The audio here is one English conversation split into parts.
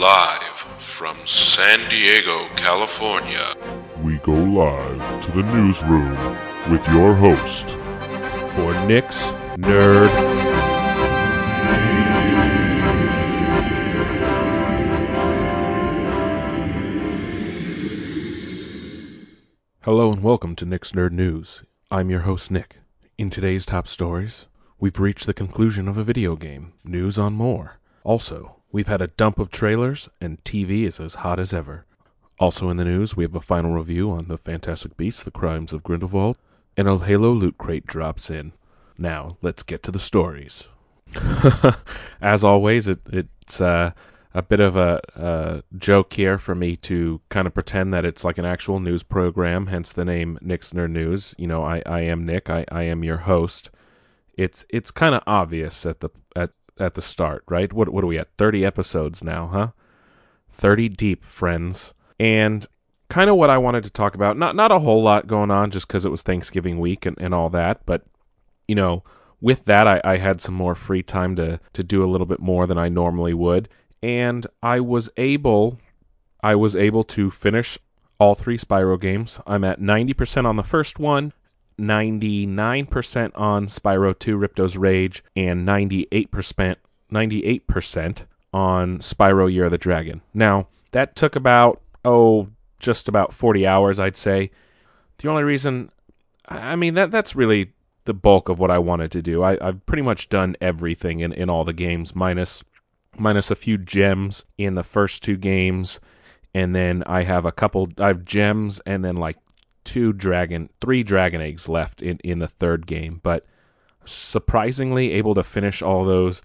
Live from San Diego, California. We go live to the newsroom with your host, for Nick's Nerd. Hello and welcome to Nick's Nerd News. I'm your host, Nick. In today's top stories, we've reached the conclusion of a video game. News on more. Also, we've had a dump of trailers, and TV is as hot as ever. Also in the news, we have a final review on The Fantastic Beasts, The Crimes of Grindelwald, and a Halo loot crate drops in. Now, let's get to the stories. as always, it, it's uh, a bit of a, a, joke here for me to kind of pretend that it's like an actual news program, hence the name Nick's Nerd News. You know, I, I am Nick, I, I am your host. It's it's kind of obvious at the at at the start, right? What what are we at? 30 episodes now, huh? 30 deep, friends. And kind of what I wanted to talk about. Not not a whole lot going on just because it was Thanksgiving week and, and all that, but you know, with that I, I had some more free time to to do a little bit more than I normally would. And I was able I was able to finish all three Spyro games. I'm at 90% on the first one, 99% on Spyro 2 Ripto's Rage and 98% 98% on Spyro Year of the Dragon. Now, that took about oh just about 40 hours I'd say. The only reason I mean that that's really the bulk of what I wanted to do. I, have pretty much done everything in, in all the games minus minus a few gems in the first two games and then I have a couple I have gems and then like two dragon, three dragon eggs left in, in the third game, but surprisingly able to finish all those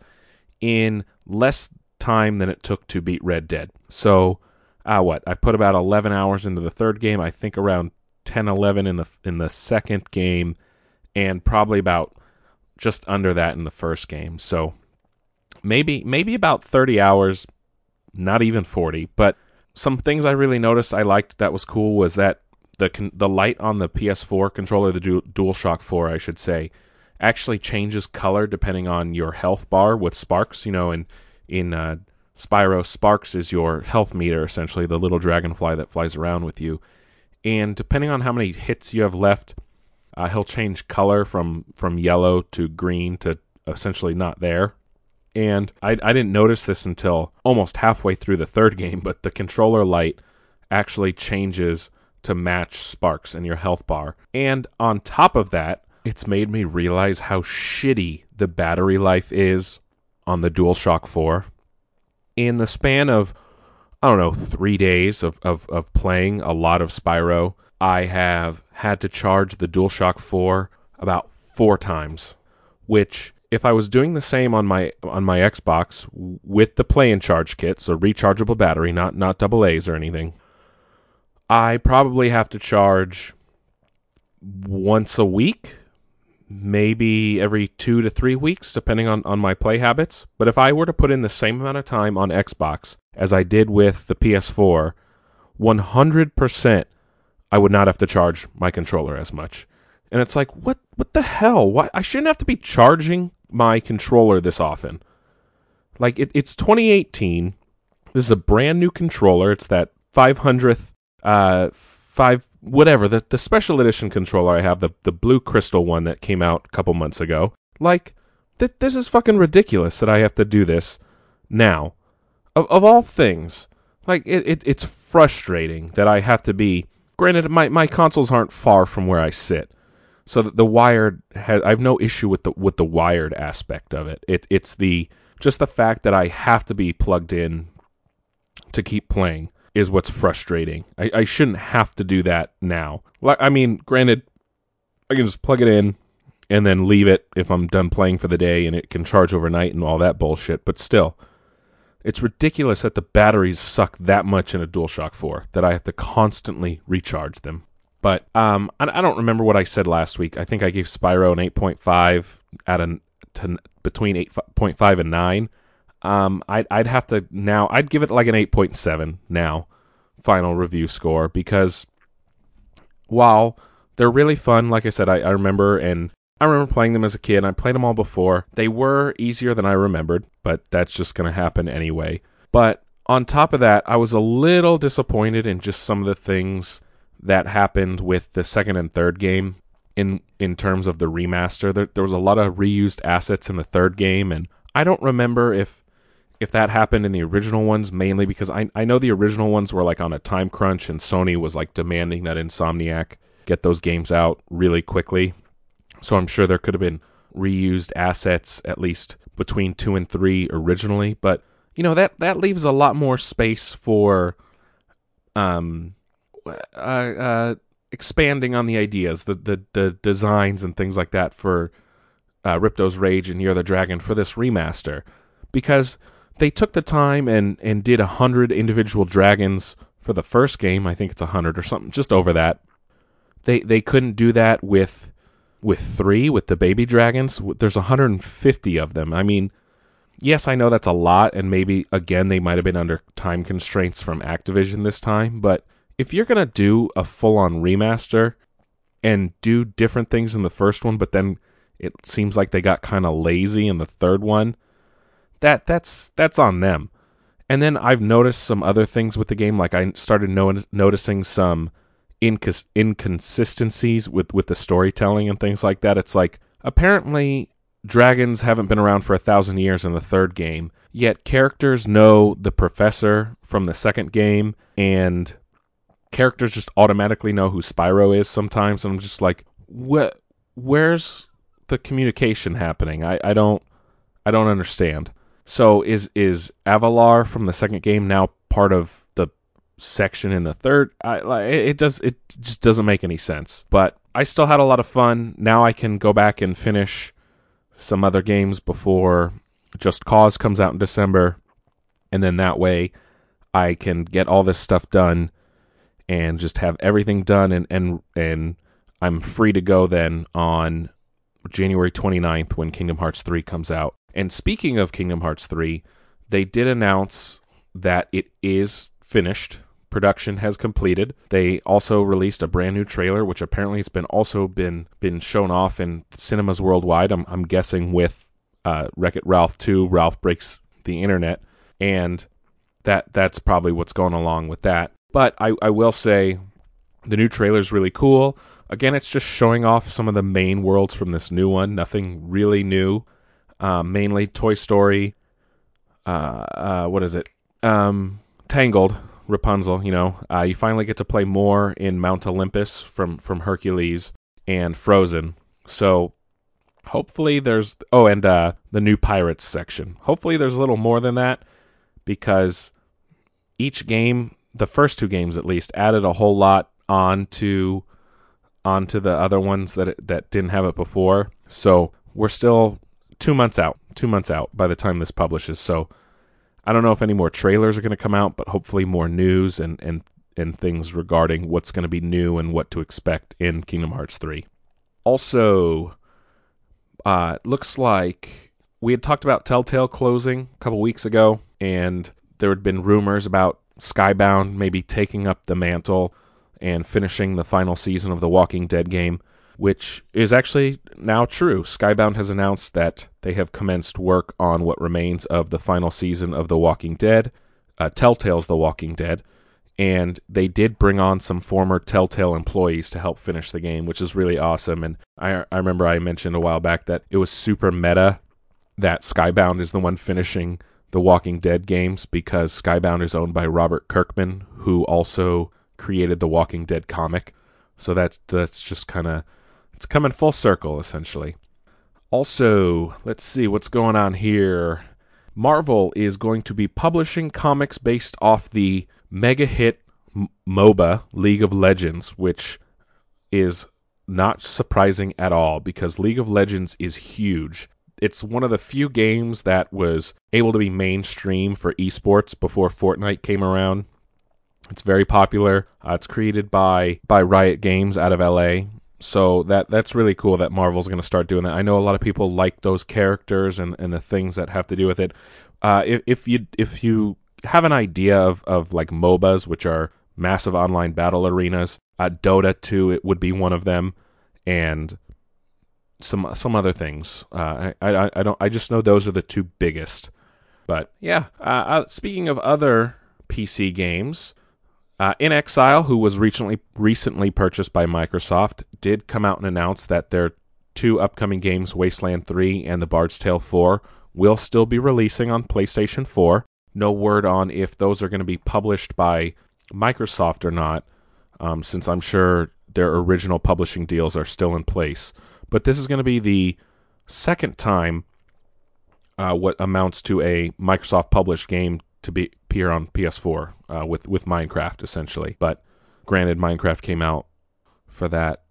in less time than it took to beat Red Dead. So, uh, what? I put about 11 hours into the third game. I think around 10, 11 in the in the second game, and probably about just under that in the first game. So, maybe maybe about 30 hours, not even 40. But some things I really noticed I liked that was cool was that the the light on the PS4 controller, the du- DualShock 4, I should say, actually changes color depending on your health bar with Sparx. You know, in in uh, Spyro, Sparx is your health meter, essentially the little dragonfly that flies around with you. And depending on how many hits you have left, uh, he'll change color from from yellow to green to essentially not there. And I, I didn't notice this until almost halfway through the third game, but the controller light actually changes to match Sparx in your health bar. And on top of that, it's made me realize how shitty the battery life is on the DualShock 4. In the span of, I don't know, three days of, of, of playing a lot of Spyro, I have had to charge the DualShock 4 about four times, which if I was doing the same on my on my Xbox with the play and charge kit, so rechargeable battery, not not double A's or anything, I probably have to charge once a week, maybe every two to three weeks, depending on, on my play habits. But if I were to put in the same amount of time on Xbox as I did with the PS4, 100% I would not have to charge my controller as much. And it's like, what what the hell? Why I shouldn't have to be charging my controller this often. Like it, it's 2018. This is a brand new controller. It's that 500th uh, five whatever the the special edition controller I have the the blue crystal one that came out a couple months ago. Like th- this is fucking ridiculous that I have to do this now. Of of all things, like it, it it's frustrating that I have to be. Granted, my my consoles aren't far from where I sit, so that the wired has I have no issue with the with the wired aspect of it. It it's the just the fact that I have to be plugged in to keep playing is what's frustrating. I, I shouldn't have to do that now. I mean, granted, I can just plug it in and then leave it if I'm done playing for the day and it can charge overnight and all that bullshit, but still. It's ridiculous that the batteries suck that much in a DualShock 4 that I have to constantly recharge them. But um, I, I don't remember what I said last week. I think I gave Spyro an 8.5 at an between 8.5 and 9. Um, I'd, I'd have to now, I'd give it like an 8.7 now, final review score, because while they're really fun, like I said, I, I remember and I remember playing them as a kid. I played them all before. They were easier than I remembered, but that's just going to happen anyway. But on top of that, I was a little disappointed in just some of the things that happened with the second and third game in in terms of the remaster. There, there was a lot of reused assets in the third game, and I don't remember if if that happened in the original ones mainly because I I know the original ones were like on a time crunch and Sony was like demanding that Insomniac get those games out really quickly. So I'm sure there could have been reused assets at least between 2 and 3 originally, but you know that that leaves a lot more space for um uh, uh expanding on the ideas, the the the designs and things like that for uh, Ripto's Rage and Year of the Dragon for this remaster because they took the time and and did a hundred individual dragons for the first game. I think it's a hundred or something, just over that. They they couldn't do that with with three with the baby dragons. There's 150 of them. I mean, yes, I know that's a lot, and maybe again they might have been under time constraints from Activision this time. But if you're gonna do a full on remaster and do different things in the first one, but then it seems like they got kind of lazy in the third one that that's that's on them. And then I've noticed some other things with the game, like I started no- noticing some incons- inconsistencies with with the storytelling and things like that. It's like apparently dragons haven't been around for a thousand years in the third game, yet characters know the professor from the second game, and characters just automatically know who Spyro is sometimes. And I'm just like, what? Where's the communication happening? I, I don't I don't understand. So is is Avalar from the second game now part of the section in the third? I, like, it does it just doesn't make any sense. But I still had a lot of fun. Now I can go back and finish some other games before Just Cause comes out in December, and then that way I can get all this stuff done and just have everything done and and and I'm free to go then on January 29th when Kingdom Hearts 3 comes out. And speaking of Kingdom Hearts 3, they did announce that it is finished. Production has completed. They also released a brand new trailer, which apparently has been also been been shown off in cinemas worldwide. I'm, I'm guessing with uh, Wreck It Ralph 2, Ralph breaks the internet, and that that's probably what's going along with that. But I, I will say the new trailer is really cool. Again, it's just showing off some of the main worlds from this new one. Nothing really new uh, mainly Toy Story. Uh, uh, what is it? Um, Tangled, Rapunzel. You know, uh, you finally get to play more in Mount Olympus from from Hercules and Frozen. So hopefully there's oh and uh, the new Pirates section. Hopefully there's a little more than that because each game, the first two games at least, added a whole lot on onto onto the other ones that that didn't have it before. So we're still two months out. Two months out by the time this publishes. So I don't know if any more trailers are going to come out, but hopefully more news and and and things regarding what's going to be new and what to expect in Kingdom Hearts 3. Also, uh, looks like we had talked about Telltale closing a couple weeks ago, and there had been rumors about Skybound maybe taking up the mantle and finishing the final season of the Walking Dead game which is actually now true. Skybound has announced that they have commenced work on what remains of the final season of The Walking Dead, uh, Telltale's The Walking Dead, and they did bring on some former Telltale employees to help finish the game, which is really awesome. And I, I remember I mentioned a while back that it was super meta that Skybound is the one finishing the Walking Dead games because Skybound is owned by Robert Kirkman, who also created the Walking Dead comic. So that that's just kind of it's coming full circle, essentially. Also, let's see what's going on here. Marvel is going to be publishing comics based off the mega hit MOBA League of Legends, which is not surprising at all because League of Legends is huge. It's one of the few games that was able to be mainstream for esports before Fortnite came around. It's very popular. Uh, it's created by by Riot Games out of LA, so that that's really cool that Marvel's going to start doing that. I know a lot of people like those characters and, and the things that have to do with it. Uh, if, if you if you have an idea of, of like MOBAs, which are massive online battle arenas, uh, Dota 2 it would be one of them, and some some other things. Uh, I, I I don't I just know those are the two biggest. But yeah, uh, uh, speaking of other PC games, uh, inXile, who was recently recently purchased by Microsoft, did come out and announce that their two upcoming games, Wasteland 3 and The Bard's Tale 4, will still be releasing on PlayStation 4. No word on if those are going to be published by Microsoft or not, um, since I'm sure their original publishing deals are still in place. But this is going to be the second time uh, what amounts to a Microsoft published game to be appear on PS4 uh, with with Minecraft essentially. But granted, Minecraft came out for that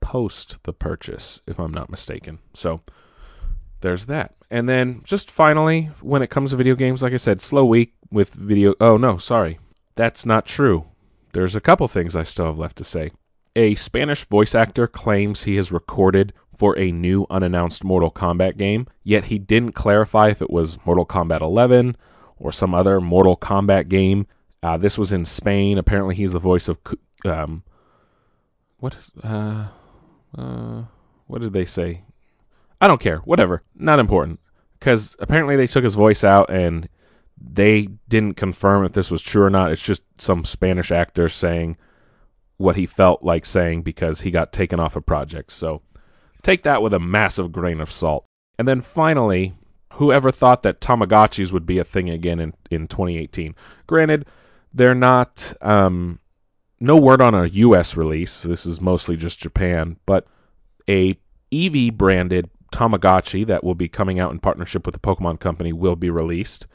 post the purchase, if I'm not mistaken. So there's that. And then just finally, when it comes to video games, like I said, slow week with video. Oh no, sorry, that's not true. There's a couple things I still have left to say. A Spanish voice actor claims he has recorded for a new unannounced Mortal Kombat game, yet he didn't clarify if it was Mortal Kombat 11 or some other Mortal Kombat game. Uh, this was in Spain. Apparently, he's the voice of um, what is uh, uh, what did they say? I don't care. Whatever. Not important. Because apparently they took his voice out and they didn't confirm if this was true or not. It's just some Spanish actor saying what he felt like saying because he got taken off a project. So take that with a massive grain of salt. And then finally, whoever thought that Tamagotchis would be a thing again in, in 2018? Granted, they're not, um, no word on a US release. This is mostly just Japan, but a Eevee branded Tamagotchi that will be coming out in partnership with the Pokemon Company will be released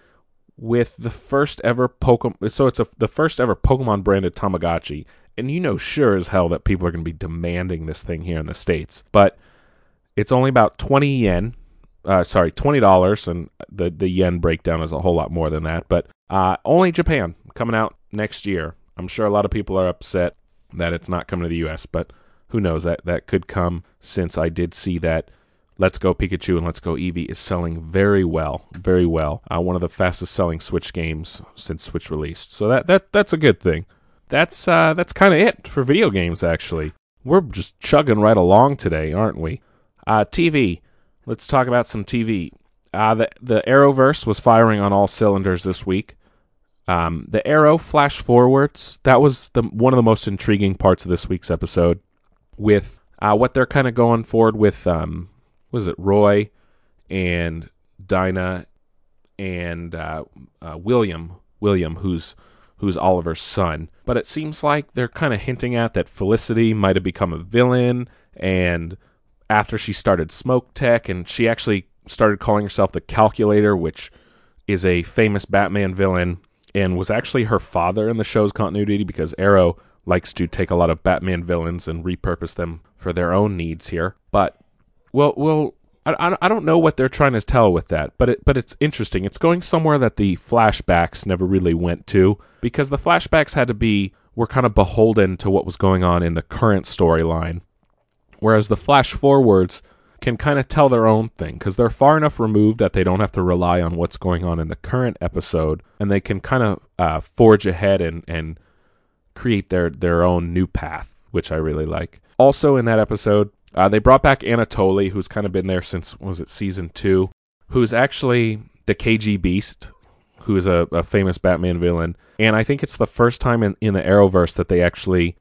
with the first ever Pokemon. So it's a, the first ever Pokemon branded Tamagotchi and you know sure as hell that people are going to be demanding this thing here in the states. But it's only about 20 yen. Uh, sorry, twenty dollars, and the the yen breakdown is a whole lot more than that. But uh, only Japan coming out next year. I'm sure a lot of people are upset that it's not coming to the U.S., but who knows that that could come since I did see that Let's Go Pikachu and Let's Go Eevee is selling very well, very well. Uh, one of the fastest selling Switch games since Switch released. So that that that's a good thing that's uh, that's kind of it for video games. Actually, we're just chugging right along today, aren't we? Uh, TV. Let's talk about some TV. Uh, the the Arrowverse was firing on all cylinders this week. Um, the Arrow flash forwards. That was the one of the most intriguing parts of this week's episode. With uh, what they're kind of going forward with, um, was it Roy and Dinah and uh, uh, William? William, who's who's Oliver's son. But it seems like they're kind of hinting at that Felicity might have become a villain, and after she started Smoak Tech, and she actually started calling herself the Calculator, which is a famous Batman villain, and was actually her father in the show's continuity because Arrow likes to take a lot of Batman villains and repurpose them for their own needs here. But well, we'll I, I don't know what they're trying to tell with that, but it, but it's interesting. It's going somewhere that the flashbacks never really went to because the flashbacks had to be were kind of beholden to what was going on in the current storyline, whereas the flash forwards can kind of tell their own thing because they're far enough removed that they don't have to rely on what's going on in the current episode, and they can kind of uh, forge ahead and and create their their own new path, which I really like. Also in that episode, uh, they brought back Anatoly, who's kind of been there since was it season two, who's actually the KG Beast, who is a, a famous Batman villain, and I think it's the first time in, in the Arrowverse that they actually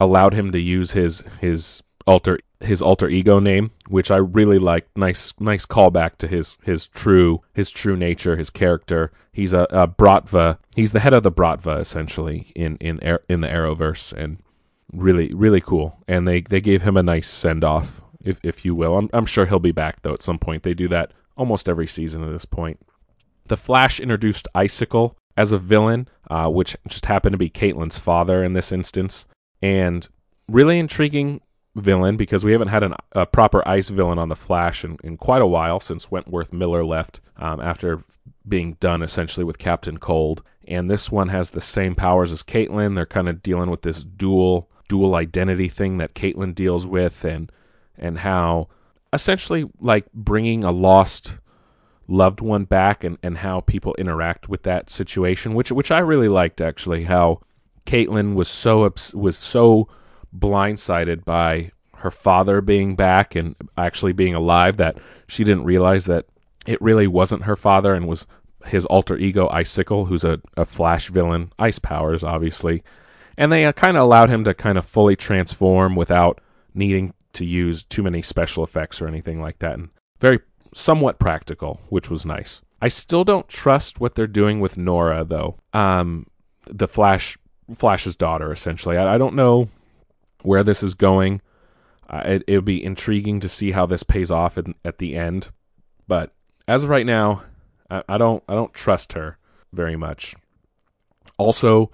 allowed him to use his his alter his alter ego name, which I really like. Nice nice callback to his his true his true nature, his character. He's a, a Bratva. He's the head of the Bratva essentially in in in the Arrowverse, and really really cool and they they gave him a nice send off if if you will I'm I'm sure he'll be back though at some point they do that almost every season at this point the Flash introduced Icicle as a villain uh, which just happened to be Caitlin's father in this instance and really intriguing villain because we haven't had an, a proper ice villain on the Flash in, in quite a while since Wentworth Miller left um, after being done essentially with Captain Cold. And this one has the same powers as Caitlin. They're kind of dealing with this dual dual identity thing that Caitlin deals with, and and how essentially like bringing a lost loved one back, and and how people interact with that situation, which which I really liked actually. How Caitlin was so was so blindsided by her father being back and actually being alive that she didn't realize that it really wasn't her father and was his alter ego Icicle, who's a, a Flash villain, ice powers obviously, and they uh, kind of allowed him to kind of fully transform without needing to use too many special effects or anything like that, and very somewhat practical, which was nice. I still don't trust what they're doing with Nora though. Um, the Flash Flash's daughter, essentially. I, I don't know where this is going. Uh, it would be intriguing to see how this pays off in, at the end, but as of right now, I, I don't I don't trust her very much. Also,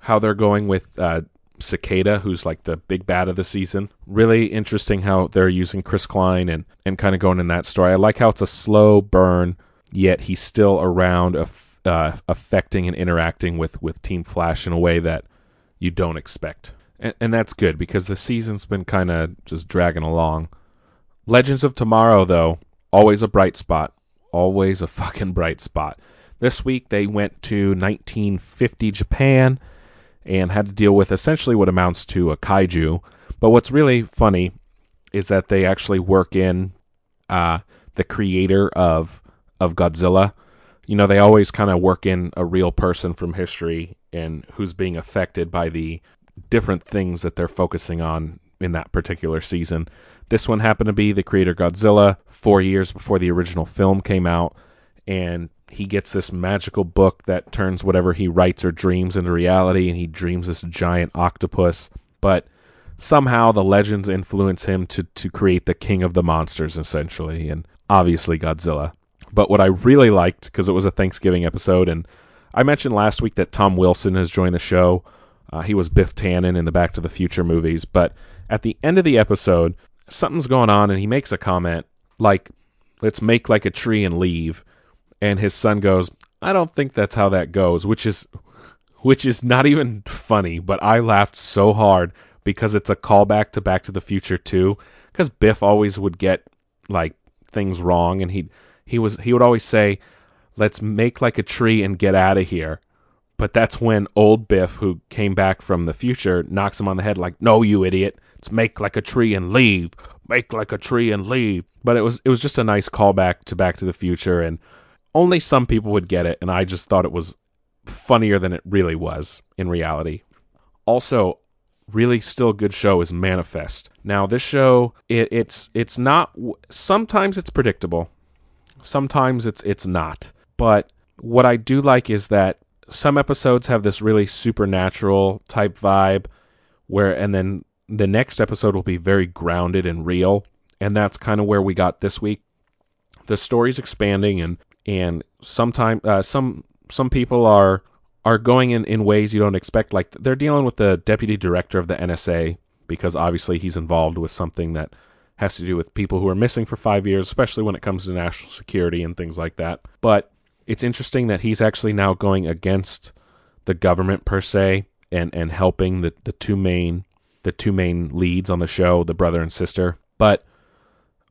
how they're going with uh, Cicada, who's like the big bad of the season. Really interesting how they're using Chris Klein and, and kind of going in that story. I like how it's a slow burn, yet he's still around, uh, affecting and interacting with, with Team Flash in a way that you don't expect. And, and that's good because the season's been kind of just dragging along. Legends of Tomorrow, though, always a bright spot. Always a fucking bright spot. This week they went to 1950 Japan and had to deal with essentially what amounts to a kaiju. But what's really funny is that they actually work in uh, the creator of of Godzilla. You know, they always kind of work in a real person from history and who's being affected by the different things that they're focusing on in that particular season. This one happened to be the creator Godzilla, four years before the original film came out, and he gets this magical book that turns whatever he writes or dreams into reality, and he dreams this giant octopus. But somehow the legends influence him to, to create the king of the monsters, essentially, and obviously Godzilla. But what I really liked, because it was a Thanksgiving episode, and I mentioned last week that Tom Wilson has joined the show. Uh, he was Biff Tannen in the Back to the Future movies. But at the end of the episode, something's going on, and he makes a comment like, let's make like a tree and leave and his son goes, "I don't think that's how that goes," which is which is not even funny, but I laughed so hard because it's a callback to Back to the Future 2 cuz Biff always would get like things wrong and he he was he would always say, "Let's make like a tree and get out of here." But that's when old Biff, who came back from the future, knocks him on the head like, "No, you idiot! Let's make like a tree and leave. Make like a tree and leave." But it was it was just a nice callback to Back to the Future, and only some people would get it, and I just thought it was funnier than it really was in reality. Also, really still good show is Manifest. Now, this show it, it's it's not sometimes it's predictable. Sometimes it's it's not. But what I do like is that some episodes have this really supernatural type vibe where and then the next episode will be very grounded and real, and that's kind of where we got this week. The story's expanding and and sometimes uh, some some people are are going in, in ways you don't expect. Like they're dealing with the deputy director of the NSA because obviously he's involved with something that has to do with people who are missing for five years, especially when it comes to national security and things like that. But it's interesting that he's actually now going against the government per se and and helping the the two main the two main leads on the show, the brother and sister. But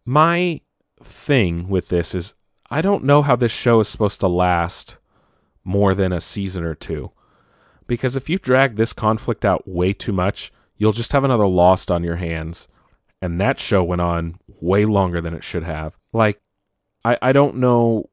my thing with this is I don't know how this show is supposed to last more than a season or two. Because if you drag this conflict out way too much, you'll just have another Lost on your hands. And that show went on way longer than it should have. Like, I, I don't know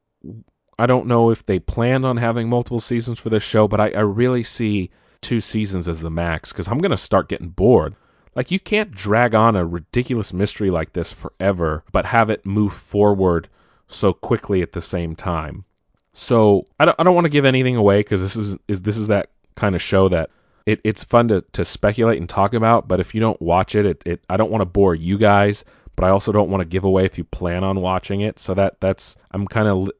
I don't know if they planned on having multiple seasons for this show, but I, I really see two seasons as the max because I'm gonna start getting bored. Like you can't drag on a ridiculous mystery like this forever, but have it move forward so quickly at the same time. So I don't, I don't want to give anything away because this is, is this is that kind of show that it, it's fun to, to speculate and talk about. But if you don't watch it, it, it I don't want to bore you guys, but I also don't want to give away if you plan on watching it. So that that's I'm kind of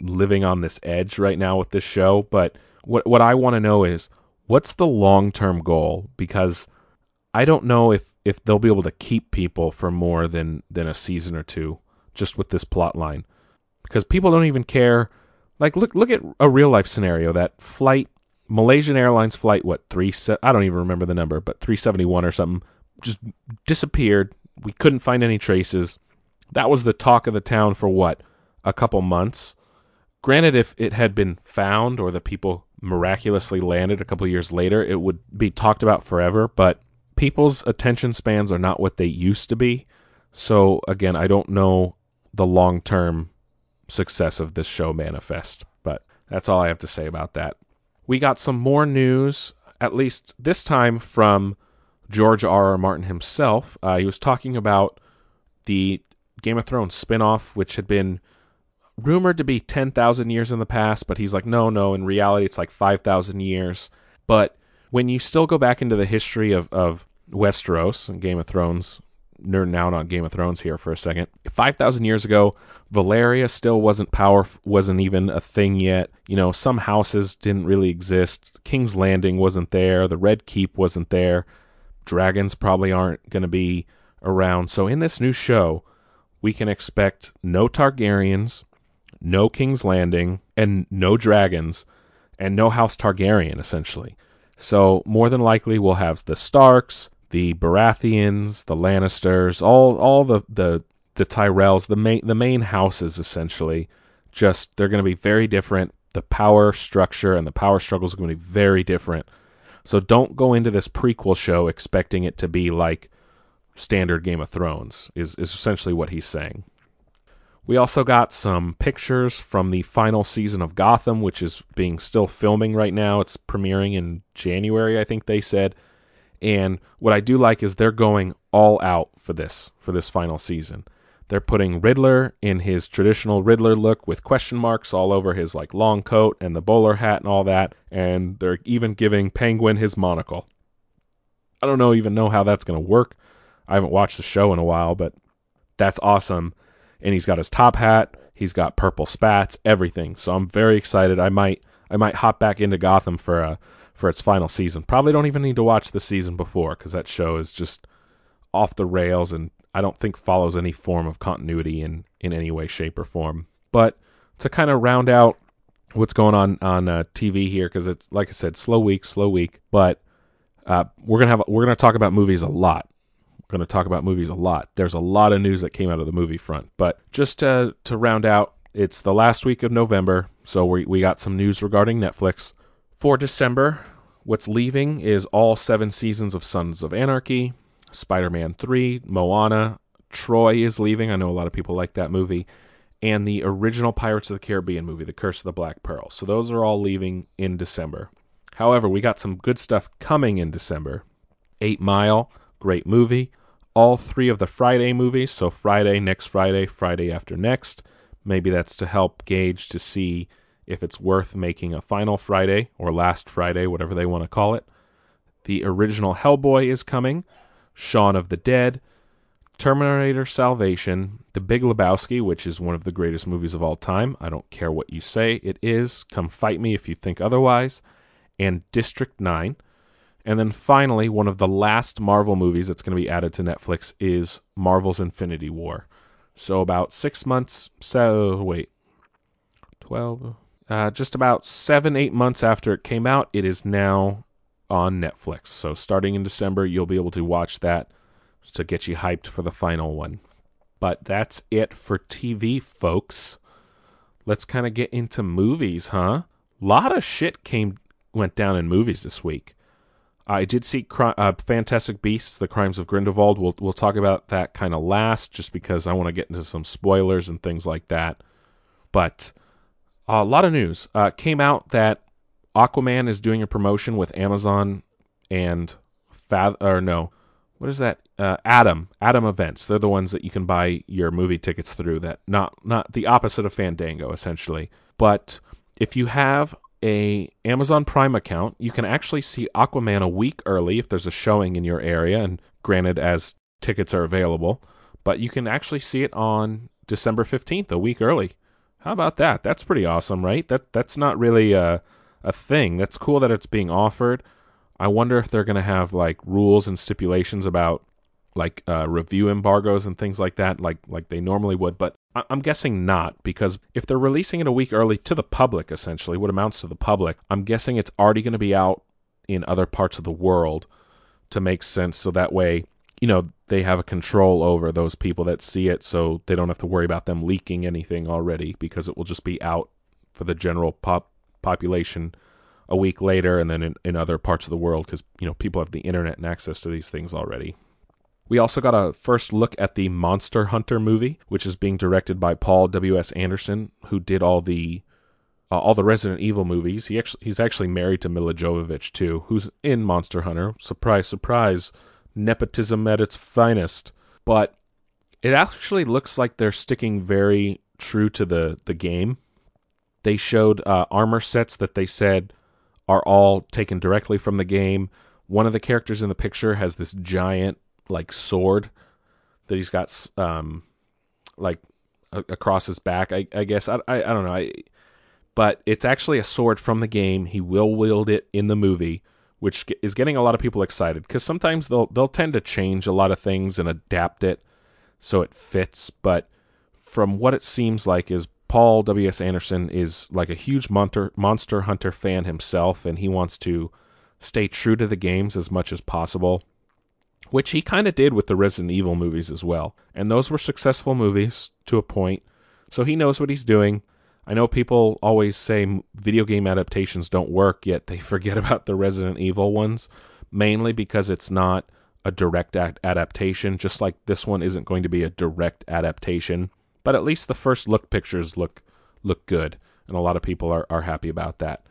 living on this edge right now with this show. But what what I want to know is what's the long term goal because I don't know if if they'll be able to keep people for more than than a season or two just with this plot line because people don't even care. Like look look at a real life scenario that flight Malaysian Airlines flight what three I don't even remember the number but 371 or something just disappeared. We couldn't find any traces. That was the talk of the town for what a couple months. Granted, if it had been found or the people miraculously landed a couple years later, it would be talked about forever. But people's attention spans are not what they used to be. So again, I don't know the long term success of this show manifest. But That's all I have to say about that. We got some more news, at least this time from George R. R. Martin himself. Uh, he was talking about the Game of Thrones spin-off, which had been rumored to be 10,000 years in the past, but he's like, no, no, in reality, it's like 5,000 years. But when you still go back into the history of, of Westeros and Game of Thrones, nerding out on Game of Thrones here for a second. 5,000 years ago, Valyria still wasn't power, wasn't even a thing yet. You know, some houses didn't really exist. King's Landing wasn't there. The Red Keep wasn't there. Dragons probably aren't going to be around. So in this new show, we can expect no Targaryens, no King's Landing, and no dragons, and no House Targaryen, essentially. So more than likely, we'll have the Starks, the Baratheons, the Lannisters, all all the the the Tyrells, the main the main houses essentially. Just they're going to be very different. The power structure and the power struggles are going to be very different. So don't go into this prequel show expecting it to be like standard Game of Thrones. Is is essentially what he's saying. We also got some pictures from the final season of Gotham, which is being still filming right now. It's premiering in January, I think they said. And what I do like is they're going all out for this, for this final season. They're putting Riddler in his traditional Riddler look with question marks all over his like long coat and the bowler hat and all that, and they're even giving Penguin his monocle. I don't know even know how that's going to work. I haven't watched the show in a while, but that's awesome. And he's got his top hat, he's got purple spats, everything. So I'm very excited. I might I might hop back into Gotham for a for its final season. Probably don't even need to watch the season before because that show is just off the rails and I don't think follows any form of continuity in in any way, shape, or form. But to kind of round out what's going on on uh, TV here, because it's like I said, slow week, slow week. But uh, we're gonna have we're gonna talk about movies a lot. We're gonna talk about movies a lot. There's a lot of news that came out of the movie front. But just to to round out, it's the last week of November, so we we got some news regarding Netflix. For December, what's leaving is all seven seasons of Sons of Anarchy, Spider Man 3, Moana, Troy is leaving. I know a lot of people like that movie. And the original Pirates of the Caribbean movie, The Curse of the Black Pearl. So those are all leaving in December. However, we got some good stuff coming in December. Eight Mile, great movie. All three of the Friday movies. So Friday, next Friday, Friday after next. Maybe that's to help gauge to see if it's worth making a final Friday or last Friday, whatever they want to call it. The original Hellboy is coming, Shaun of the Dead, Terminator Salvation, The Big Lebowski, which is one of the greatest movies of all time. I don't care what you say, it is. Come fight me if you think otherwise. And District 9. And then finally, one of the last Marvel movies that's going to be added to Netflix is Marvel's Infinity War. So about six months, so wait, 12, uh, just about seven, eight months after it came out, it is now on Netflix. So starting in December, you'll be able to watch that to get you hyped for the final one. But that's it for TV, folks. Let's kind of get into movies, huh? A lot of shit came went down in movies this week. I did see uh, Fantastic Beasts: The Crimes of Grindelwald. We'll we'll talk about that kind of last, just because I want to get into some spoilers and things like that. But a lot of news uh, came out that Aquaman is doing a promotion with Amazon and Fath or no, what is that? Uh, Adam Atom Events. They're the ones that you can buy your movie tickets through. That not not the opposite of Fandango essentially. But if you have a Amazon Prime account, you can actually see Aquaman a week early if there's a showing in your area. And granted, as tickets are available, but you can actually see it on December fifteenth, a week early. How about that? That's pretty awesome, right? That that's not really a a thing. That's cool that it's being offered. I wonder if they're going to have like rules and stipulations about like uh, review embargoes and things like that, like like they normally would. But I- I'm guessing not because if they're releasing it a week early to the public, essentially, what amounts to the public, I'm guessing it's already going to be out in other parts of the world to make sense. So that way, you know, they have a control over those people that see it, so they don't have to worry about them leaking anything already because it will just be out for the general pop population a week later and then in, in other parts of the world because you know people have the internet and access to these things already we also got a first look at the monster hunter movie which is being directed by paul w.s anderson who did all the uh, all the Resident Evil movies. He actually he's actually married to Milla Jovovich too, who's in Monster Hunter. Surprise, surprise, nepotism at its finest. But it actually looks like they're sticking very true to the the game. They showed uh, armor sets that they said are all taken directly from the game. One of the characters in the picture has this giant like sword that he's got um like a- across his back. I, I guess I, I I don't know. I but it's actually a sword from the game. He will wield it in the movie, which is getting a lot of people excited because sometimes they'll they'll tend to change a lot of things and adapt it so it fits. But from what it seems like, is Paul W S Anderson is like a huge monster Monster Hunter fan himself, and he wants to stay true to the games as much as possible. Which he kind of did with the Resident Evil movies as well. And those were successful movies to a point. So he knows what he's doing. I know people always say video game adaptations don't work, yet they forget about the Resident Evil ones, mainly because it's not a direct adaptation, just like this one isn't going to be a direct adaptation. But at least the first look pictures look look good, and a lot of people are, are happy about that.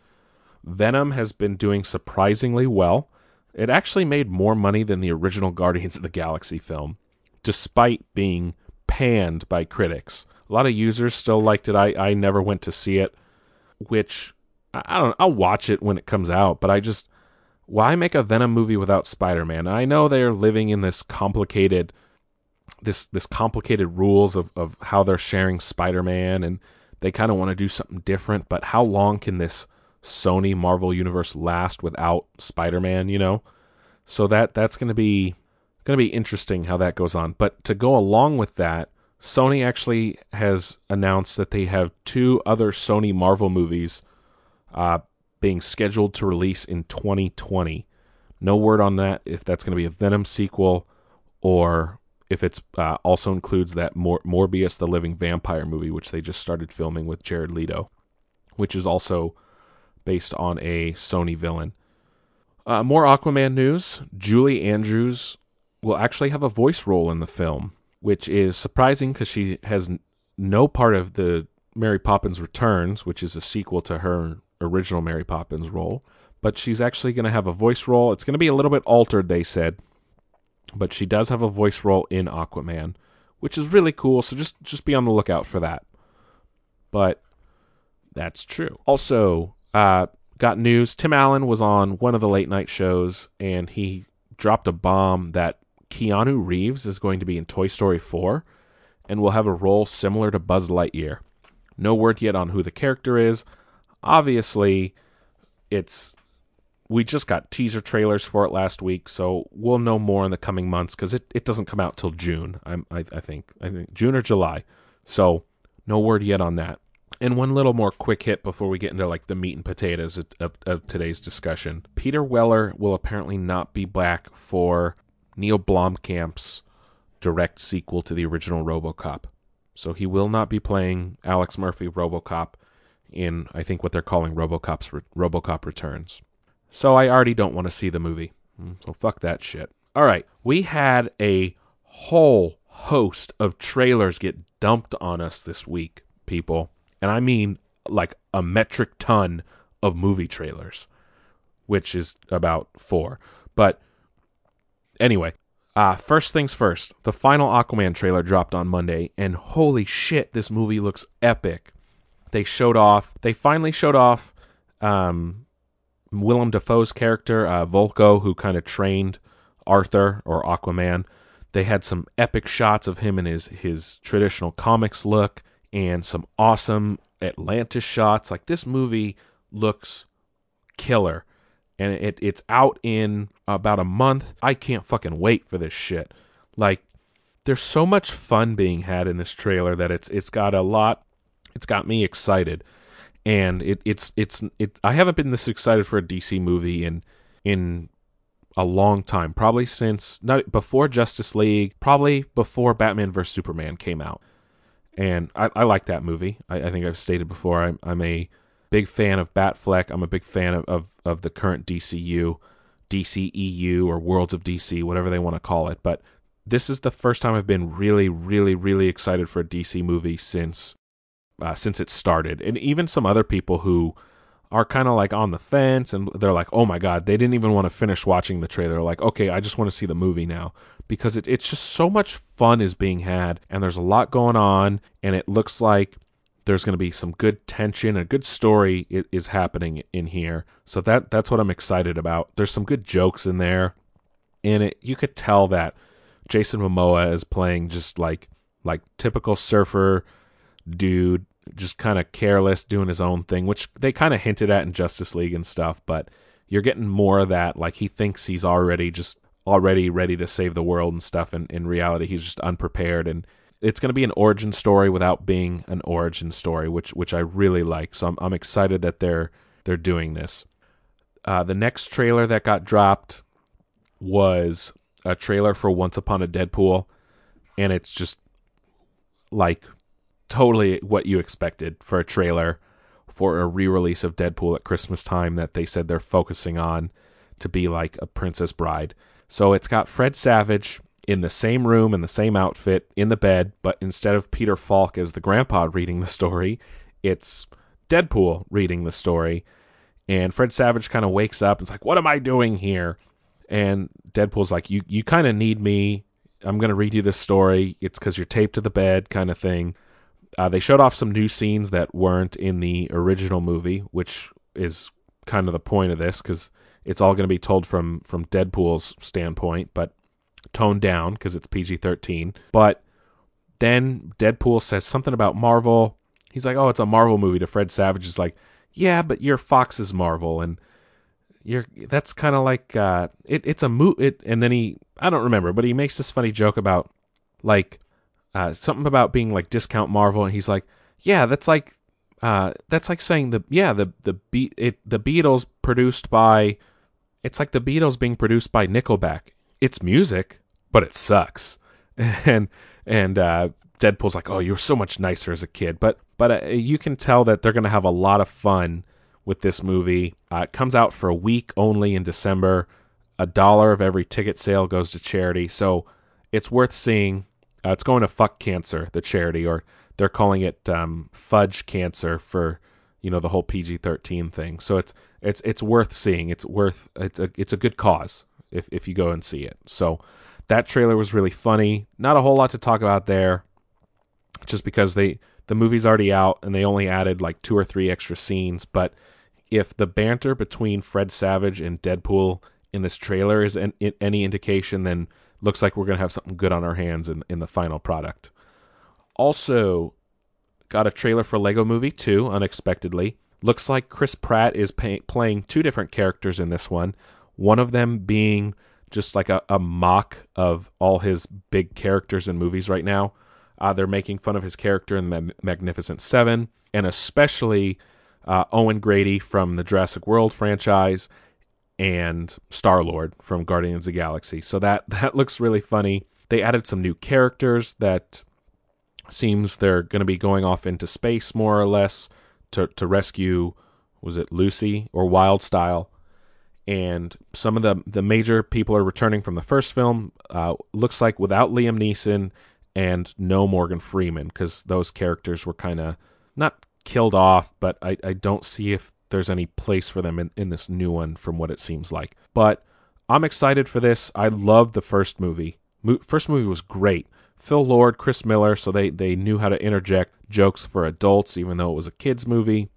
Venom has been doing surprisingly well. It actually made more money than the original Guardians of the Galaxy film, despite being panned by critics. A lot of users still liked it. I, I never went to see it, which I don't I'll watch it when it comes out, but I just why make a Venom movie without Spider-Man? I know they're living in this complicated this this complicated rules of, of how they're sharing Spider-Man and they kind of want to do something different, but how long can this Sony Marvel universe last without Spider-Man, you know? So that that's going to be going to be interesting how that goes on. But to go along with that, Sony actually has announced that they have two other Sony Marvel movies uh, being scheduled to release in 2020. No word on that if that's going to be a Venom sequel or if it's uh, also includes that Mor- Morbius the Living Vampire movie, which they just started filming with Jared Leto, which is also based on a Sony villain. Uh, more Aquaman news. Julie Andrews will actually have a voice role in the film, which is surprising because she has n- no part of the Mary Poppins Returns, which is a sequel to her original Mary Poppins role. But she's actually going to have a voice role. It's going to be a little bit altered, they said, but she does have a voice role in Aquaman, which is really cool. So just just be on the lookout for that. But that's true. Also, uh, got news. Tim Allen was on one of the late night shows, and he dropped a bomb that Keanu Reeves is going to be in Toy Story 4 and will have a role similar to Buzz Lightyear. No word yet on who the character is. Obviously, it's we just got teaser trailers for it last week, so we'll know more in the coming months because it, it doesn't come out till June. I'm, I I think I think June or July. So no word yet on that. And one little more quick hit before we get into like the meat and potatoes of, of, of today's discussion. Peter Weller will apparently not be back for Neil Blomkamp's direct sequel to the original RoboCop. So he will not be playing Alex Murphy RoboCop in I think what they're calling RoboCop's Re- RoboCop Returns. So I already don't want to see the movie. Mm, So fuck that shit. All right, we had a whole host of trailers get dumped on us this week, people. And I mean like a metric ton of movie trailers, which is about 4. But anyway, uh, first things first, the final Aquaman trailer dropped on Monday, and holy shit, this movie looks epic. They showed off, they finally showed off um, Willem Dafoe's character, uh, Vulko, who kind of trained Arthur or Aquaman. They had some epic shots of him in his, his traditional comics look and some awesome Atlantis shots. Like, this movie looks killer and it it's out in about a month. I can't fucking wait for this shit. Like there's so much fun being had in this trailer that it's it's got a lot it's got me excited. And it it's it's it I haven't been this excited for a DC movie in in a long time, probably since not before Justice League, probably before Batman vs Superman came out. And I, I like that movie. I, I think I've stated before I'm I'm a big fan of Batfleck. I'm a big fan of, of, of the current DCU, DCEU, or Worlds of DC, whatever they want to call it. But this is the first time I've been really, really, really excited for a DC movie since uh, since it started, and even some other people who are kind of like on the fence and they're like, oh my god, they didn't even want to finish watching the trailer. Like, okay, I just want to see the movie now because it, it's just so much fun is being had and there's a lot going on and it looks like there's going to be some good tension, a good story is happening in here. So that that's what I'm excited about. There's some good jokes in there, and it you could tell that Jason Momoa is playing just like like typical surfer dude, just kind of careless, doing his own thing, which they kind of hinted at in Justice League and stuff. But you're getting more of that. Like he thinks he's already just already ready to save the world and stuff, and in reality, he's just unprepared and it's going to be an origin story without being an origin story, which which I really like. So I'm I'm excited that they're they're doing this. Uh, the next trailer that got dropped was a trailer for Once Upon a Deadpool, and it's just like totally what you expected for a trailer for a re-release of Deadpool at Christmas time that they said they're focusing on to be like a Princess Bride. So it's got Fred Savage in the same room in the same outfit in the bed, but instead of Peter Falk as the grandpa reading the story, it's Deadpool reading the story. And Fred Savage kind of wakes up and's like, "What am I doing here?" And Deadpool's like, "You you kind of need me. I'm going to read you this story. It's cuz you're taped to the bed kind of thing." Uh, they showed off some new scenes that weren't in the original movie, which is kind of the point of this because it's all going to be told from from Deadpool's standpoint. But toned down because it's PG 13. But then Deadpool says something about Marvel. He's like, oh, it's a Marvel movie. To Fred Savage is like, yeah, but your Fox is Marvel. And you're that's kind of like uh it, it's a mo it and then he I don't remember but he makes this funny joke about like uh something about being like discount Marvel and he's like yeah that's like uh that's like saying the yeah the the beat it the Beatles produced by it's like the Beatles being produced by Nickelback it's music, but it sucks. And and uh, Deadpool's like, oh, you're so much nicer as a kid. But but uh, you can tell that they're gonna have a lot of fun with this movie. Uh, it comes out for a week only in December. A dollar of every ticket sale goes to charity, so it's worth seeing. Uh, it's going to Fuck Cancer, the charity, or they're calling it um, Fudge Cancer for you know the whole PG thirteen thing. So it's it's it's worth seeing. It's worth it's a it's a good cause if if you go and see it. So that trailer was really funny. Not a whole lot to talk about there, just because they the movie's already out and they only added like two or three extra scenes. But if the banter between Fred Savage and Deadpool in this trailer is an, any indication, then looks like we're gonna have something good on our hands in in the final product. Also, got a trailer for Lego Movie 2 unexpectedly. Looks like Chris Pratt is pay- playing two different characters in this one. One of them being just like a, a mock of all his big characters in movies right now. Uh, they're making fun of his character in the Magnificent Seven, and especially uh, Owen Grady from the Jurassic World franchise and Star Lord from Guardians of the Galaxy. So that that looks really funny. They added some new characters that seems they're going to be going off into space more or less to to rescue. Was it Lucy or Wyldstyle? and some of the the major people are returning from the first film. Uh, looks like without Liam Neeson and no Morgan Freeman because those characters were kind of not killed off, but I, I don't see if there's any place for them in, in this new one from what it seems like. But I'm excited for this. I loved the first movie. Mo- first movie was great. Phil Lord, Chris Miller, so they, they knew how to interject jokes for adults, even though it was a kids' movie.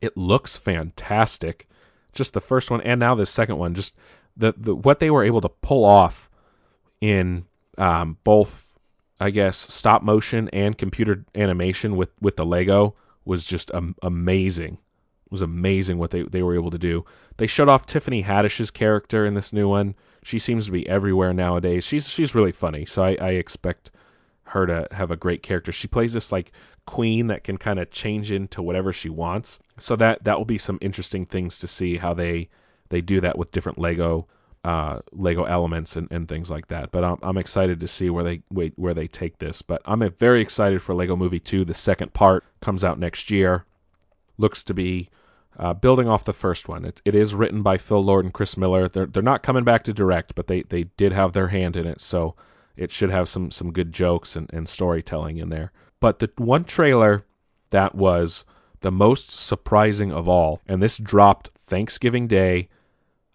It looks fantastic just the first one and now the second one, just the, the what they were able to pull off in um, both, I guess, stop motion and computer animation with with the Lego was just um, amazing. Was amazing what they they were able to do. They shut off Tiffany Haddish's character in this new one. She seems to be everywhere nowadays. She's she's really funny, so I, I expect her to have a great character. She plays this like queen that can kind of change into whatever she wants. So that that will be some interesting things to see how they they do that with different Lego uh, Lego elements and, and things like that. But I'm, I'm excited to see where they where they take this. But I'm very excited for Lego Movie 2. The second part comes out next year. Looks to be uh, building off the first one. It, it is written by Phil Lord and Chris Miller. They're they're not coming back to direct, but they, they did have their hand in it, so it should have some some good jokes and, and storytelling in there. But the one trailer that was the most surprising of all. And this dropped Thanksgiving Day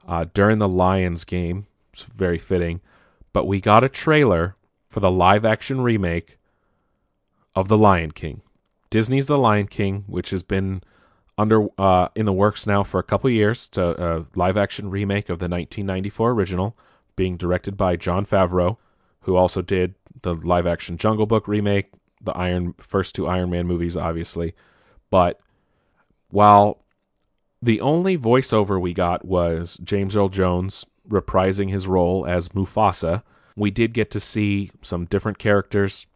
uh, during the Lions game. It's very fitting. But we got a trailer for the live action remake of The Lion King. Disney's The Lion King, which has been under uh, in the works now for a couple years, to a live action remake of the 1994 original, being directed by Jon Favreau, who also did the live action Jungle Book remake, the Iron first two Iron Man movies, obviously. But while the only voiceover we got was James Earl Jones reprising his role as Mufasa, we did get to see some different characters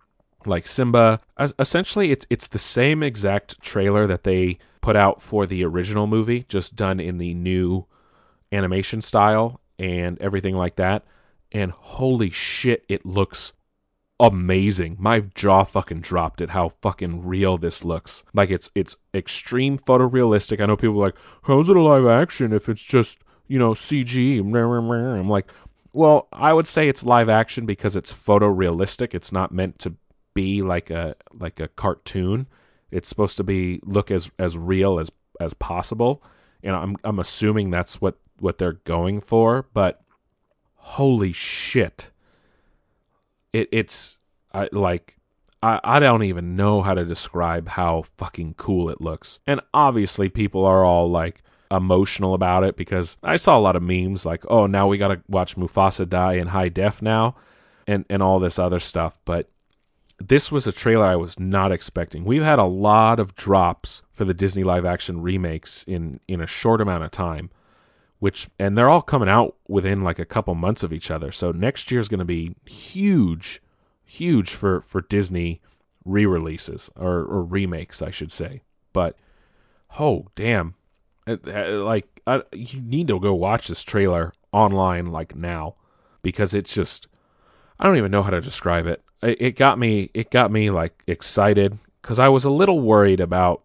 like Simba. Essentially, it's it's the same exact trailer that they put out for the original movie, just done in the new animation style and everything like that. And holy shit, it looks amazing. My jaw fucking dropped at how fucking real this looks. Like it's it's extreme photorealistic. I know people are like, how's it a live action if it's just you know CG? I'm like, well, I would say it's live action because it's photorealistic. It's not meant to be like a like a cartoon. It's supposed to be look as as real as as possible. And I'm I'm assuming that's what what they're going for, but holy shit it, it's I, like I, I don't even know how to describe how fucking cool it looks. And obviously, people are all like emotional about it because I saw a lot of memes like, "Oh, now we gotta watch Mufasa die in high def now," and and all this other stuff. But this was a trailer I was not expecting. We've had a lot of drops for the Disney live action remakes in in a short amount of time which and they're all coming out within like a couple months of each other. So next year is going to be huge, huge for for Disney re-releases or, or remakes, I should say. But oh damn, uh, uh, like I, you need to go watch this trailer online like now because it's just I don't even know how to describe it. It, got me it got me like excited because I was a little worried about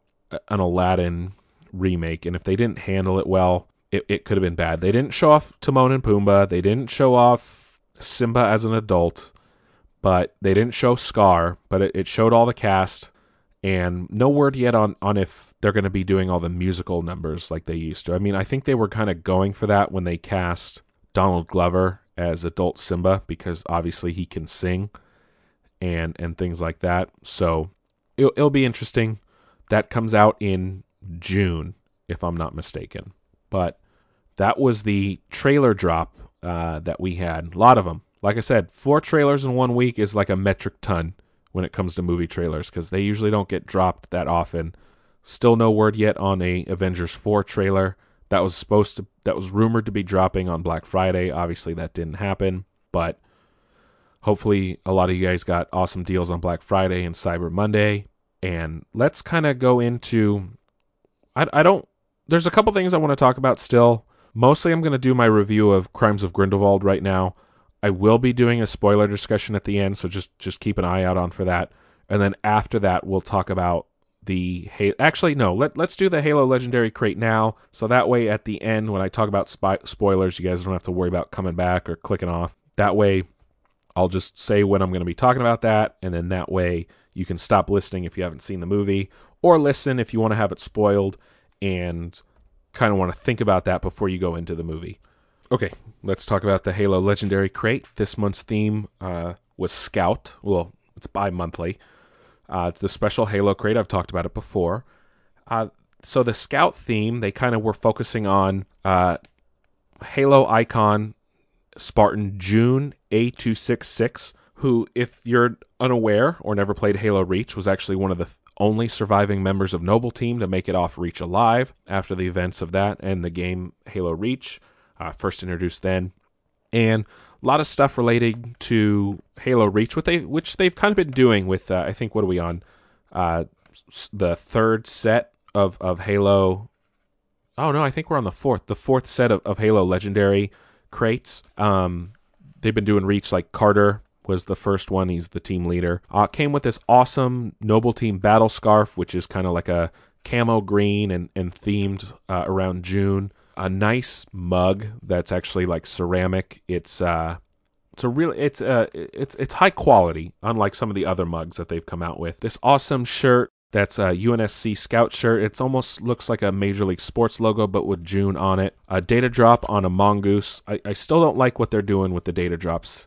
an Aladdin remake and if they didn't handle it well it, it could have been bad. They didn't show off Timon and Pumbaa. They didn't show off Simba as an adult, but they didn't show Scar. But it, it showed all the cast, and no word yet on on if they're going to be doing all the musical numbers like they used to. I mean, I think they were kind of going for that when they cast Donald Glover as adult Simba because obviously he can sing and and things like that. So it'll, it'll be interesting. That comes out in June, if I'm not mistaken. But that was the trailer drop uh, that we had. A lot of them. Like I said, four trailers in one week is like a metric ton when it comes to movie trailers because they usually don't get dropped that often. Still no word yet on a Avengers 4 trailer that was supposed to that was rumored to be dropping on Black Friday. Obviously that didn't happen, but hopefully a lot of you guys got awesome deals on Black Friday and Cyber Monday. And let's kind of go into I I don't there's a couple things I want to talk about still. Mostly, I'm going to do my review of Crimes of Grindelwald right now. I will be doing a spoiler discussion at the end, so just just keep an eye out on for that. And then after that, we'll talk about the Halo. Actually, no, let let's do the Halo Legendary Crate now, so that way at the end when I talk about spy- spoilers, you guys don't have to worry about coming back or clicking off. That way, I'll just say when I'm going to be talking about that, and then that way you can stop listening if you haven't seen the movie, or listen if you want to have it spoiled and kind of want to think about that before you go into the movie. Okay, let's talk about the Halo Legendary Crate. This month's theme uh, was Scout. Well, it's bi monthly. Uh, it's the special Halo Crate. I've talked about it before. Uh, so, the Scout theme, they kind of were focusing on uh, Halo icon Spartan Jun A266, who, if you're unaware or never played Halo Reach, was actually one of the only surviving members of Noble Team to make it off Reach alive after the events of that and the game Halo Reach, uh, first introduced then. And a lot of stuff relating to Halo Reach, what they which they've kind of been doing with uh, I think what are we on uh, the third set of of Halo. Oh no, I think we're on the fourth, the fourth set of, of Halo Legendary crates. Um, they've been doing Reach like Carter was the first one. He's the team leader. Uh, came with this awesome Noble Team battle scarf, which is kind of like a camo green and, and themed uh, around Jun. A nice mug that's actually like ceramic. It's uh, it's a real it's uh it's it's high quality, unlike some of the other mugs that they've come out with. This awesome shirt That's a UNSC Scout shirt. It's almost looks like a Major League Sports logo, but with Jun on it. A data drop on a mongoose. I, I still don't like what they're doing with the data drops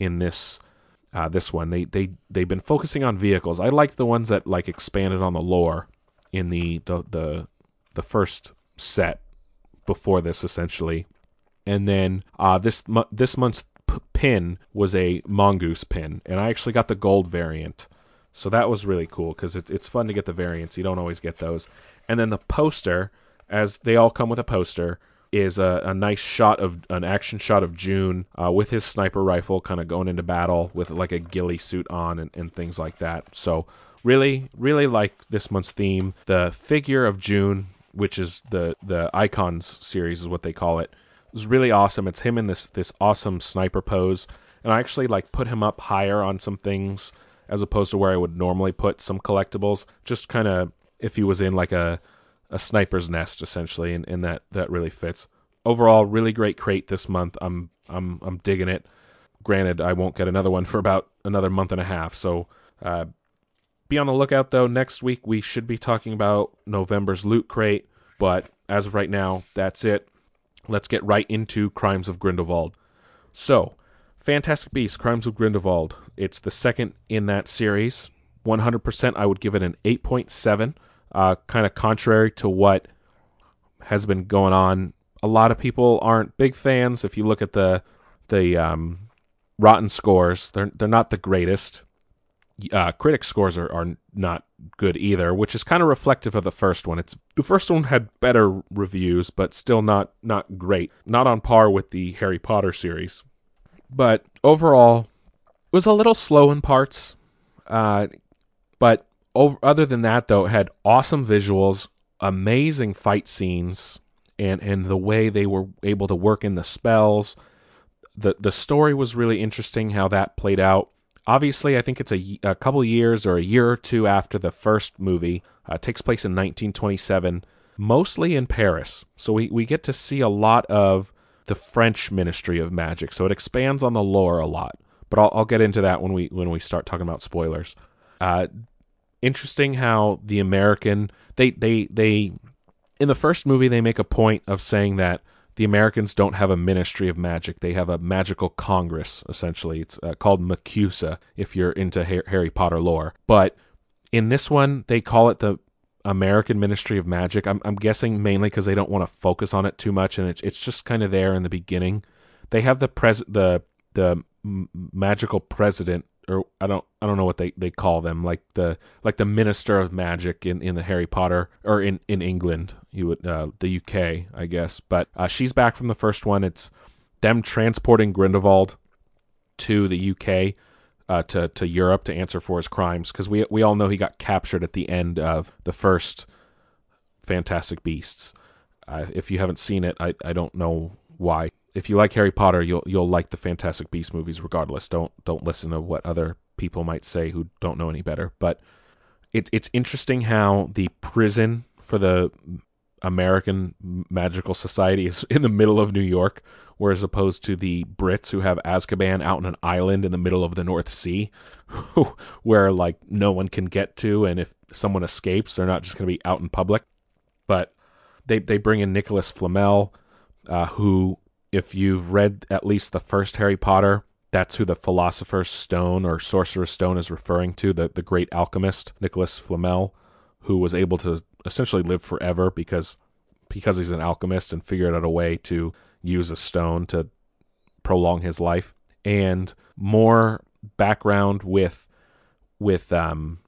in this uh, this one. They they they've been focusing on vehicles. I like the ones that like expanded on the lore in the the the, the first set before this essentially. And then uh, this this month's pin was a mongoose pin, and I actually got the gold variant. So that was really cool because it, it's fun to get the variants. You don't always get those. And then the poster, as they all come with a poster, is a, a nice shot of an action shot of Jun uh, with his sniper rifle, kind of going into battle with like a ghillie suit on and, and things like that. So really, really like this month's theme. The figure of Jun, which is the the icons series, is what they call it. was really awesome. It's him in this this awesome sniper pose, and I actually like put him up higher on some things as opposed to where I would normally put some collectibles. Just kind of if he was in like a a sniper's nest essentially, and, and that that really fits. Overall, really great crate this month. I'm I'm I'm digging it. Granted, I won't get another one for about another month and a half. So uh, be on the lookout though. Next week we should be talking about November's loot crate, but as of right now, that's it. Let's get right into Crimes of Grindelwald. So, Fantastic Beasts, Crimes of Grindelwald. It's the second in that series. 100%, I would give it an 8.7. Uh, kind of contrary to what has been going on. A lot of people aren't big fans. If you look at the the um, rotten scores, they're they're not the greatest. Uh, critic scores are, are not good either, which is kind of reflective of the first one. It's the first one had better reviews, but still not not great, not on par with the Harry Potter series. But overall, was a little slow in parts. Uh, but over, other than that, though, it had awesome visuals, amazing fight scenes, and and the way they were able to work in the spells. the The story was really interesting. How that played out. Obviously, I think it's a, a couple years or a year or two after the first movie. Uh, takes place in 1927, mostly in Paris. So we, we get to see a lot of the French Ministry of Magic. So it expands on the lore a lot. But I'll, I'll get into that when we when we start talking about spoilers. Uh, interesting how the American they they they in the first movie they make a point of saying that the Americans don't have a Ministry of Magic; they have a magical Congress. Essentially, it's uh, called MACUSA if you're into ha- Harry Potter lore. But in this one, they call it the American Ministry of Magic. I'm, I'm guessing mainly because they don't want to focus on it too much, and it's it's just kind of there in the beginning. They have the pres the the magical president or I don't I don't know what they, they call them like the like the minister of magic in, in the Harry Potter or in, in England you would uh, the UK I guess. But uh, she's back from the first one. It's them transporting Grindelwald to the UK uh, to to Europe to answer for his crimes because we we all know he got captured at the end of the first Fantastic Beasts. Uh, if you haven't seen it I, I don't know why if you like Harry Potter, you'll you'll like the Fantastic Beast movies regardless. Don't don't listen to what other people might say who don't know any better. But it's it's interesting how the prison for the American Magical Society is in the middle of New York, whereas opposed to the Brits who have Azkaban out on an island in the middle of the North Sea, where like no one can get to, and if someone escapes, they're not just going to be out in public. But they they bring in Nicholas Flamel, uh, who if you've read at least the first Harry Potter, that's who the Philosopher's Stone or Sorcerer's Stone is referring to, the, the great alchemist, Nicholas Flamel, who was able to essentially live forever because because he's an alchemist and figured out a way to use a stone to prolong his life. And more background with with um,